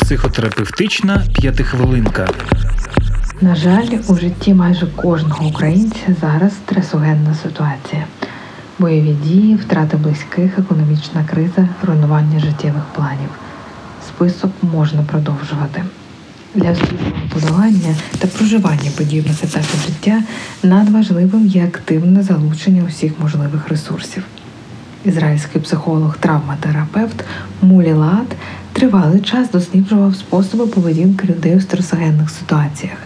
Психотерапевтична п'ятихвилинка. На жаль, у житті майже кожного українця зараз стресогенна ситуація. Бойові дії, втрати близьких, економічна криза, руйнування життєвих планів. Список можна продовжувати. Для успішного подолання та проживання подібних етапів життя надважливим є активне залучення усіх можливих ресурсів. Ізраїльський психолог, травматерапевт Мулі Лат тривалий час досліджував способи поведінки людей у стресогенних ситуаціях.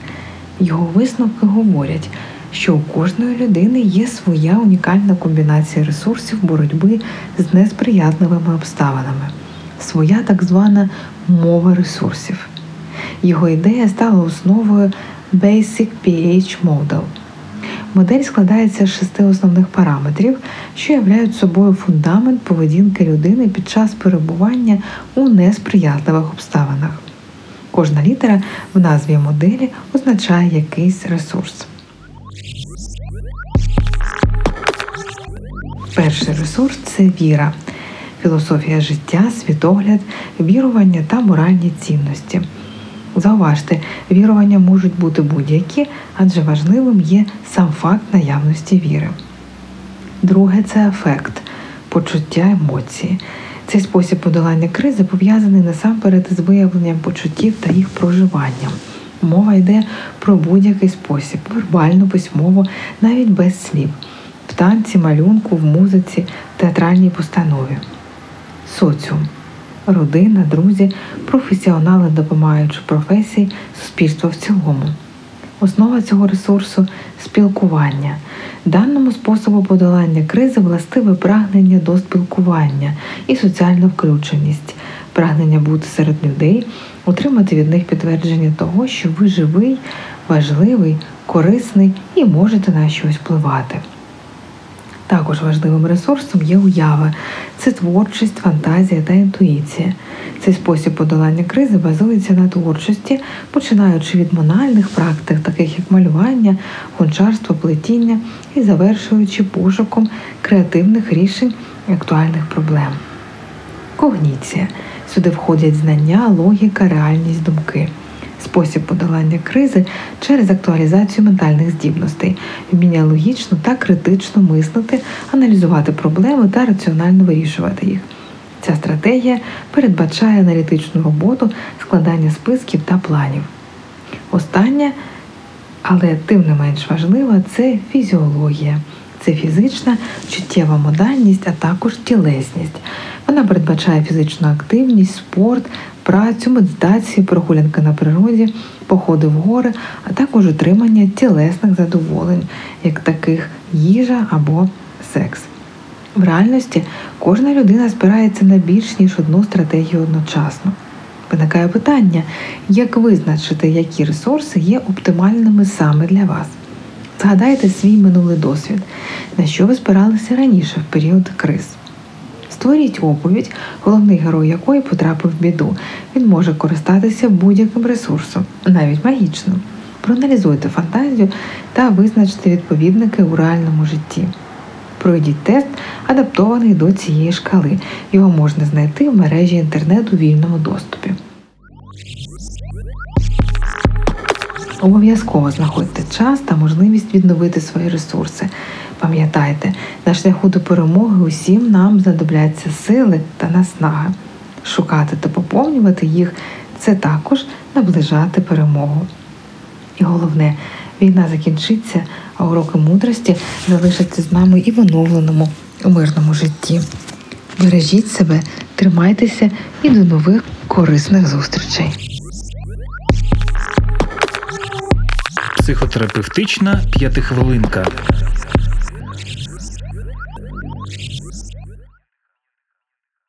Його висновки говорять, що у кожної людини є своя унікальна комбінація ресурсів боротьби з несприятливими обставинами, своя так звана мова ресурсів. Його ідея стала основою Basic PH Model. Модель складається з шести основних параметрів, що являють собою фундамент поведінки людини під час перебування у несприятливих обставинах. Кожна літера в назві моделі означає якийсь ресурс. Перший ресурс це віра, філософія життя, світогляд, вірування та моральні цінності. Зауважте, вірування можуть бути будь-які, адже важливим є сам факт наявності віри. Друге це ефект, почуття емоції. Цей спосіб подолання кризи пов'язаний насамперед з виявленням почуттів та їх проживанням. Мова йде про будь-який спосіб, вербально, письмово, навіть без слів, в танці, малюнку, в музиці, театральній постанові. Соціум родина, друзі, професіонали допомагаючи професії, суспільство в цілому. Основа цього ресурсу спілкування. Даному способу подолання кризи властиве прагнення до спілкування і соціальна включеність, прагнення бути серед людей, отримати від них підтвердження того, що ви живий, важливий, корисний і можете на щось впливати. Також важливим ресурсом є уява, це творчість, фантазія та інтуїція. Цей спосіб подолання кризи базується на творчості, починаючи від мональних практик, таких як малювання, гончарство, плетіння, і завершуючи пошуком креативних рішень актуальних проблем. Когніція. Сюди входять знання, логіка, реальність думки спосіб подолання кризи через актуалізацію ментальних здібностей, вміння логічно та критично мислити, аналізувати проблеми та раціонально вирішувати їх. Ця стратегія передбачає аналітичну роботу, складання списків та планів. Остання, але тим не менш важлива, це фізіологія. Це фізична, чуттєва модальність, а також тілесність. Вона передбачає фізичну активність, спорт, працю, медитацію, прогулянки на природі, походи в гори, а також отримання тілесних задоволень, як таких їжа або секс. В реальності кожна людина спирається на більш ніж одну стратегію одночасно. Виникає питання, як визначити, які ресурси є оптимальними саме для вас. Згадайте свій минулий досвід, на що ви спиралися раніше в період криз. Створіть оповідь, головний герой якої потрапив в біду. Він може користатися будь-яким ресурсом, навіть магічним. Проаналізуйте фантазію та визначте відповідники у реальному житті. Пройдіть тест, адаптований до цієї шкали. Його можна знайти в мережі інтернет у вільному доступі. Обов'язково знаходьте час та можливість відновити свої ресурси. Пам'ятайте, на шляху до перемоги усім нам знадобляться сили та наснага. Шукати та поповнювати їх це також наближати перемогу. І головне, війна закінчиться, а уроки мудрості залишаться з нами і в оновленому у мирному житті. Бережіть себе, тримайтеся і до нових корисних зустрічей. Психотерапевтична п'ятихвилинка.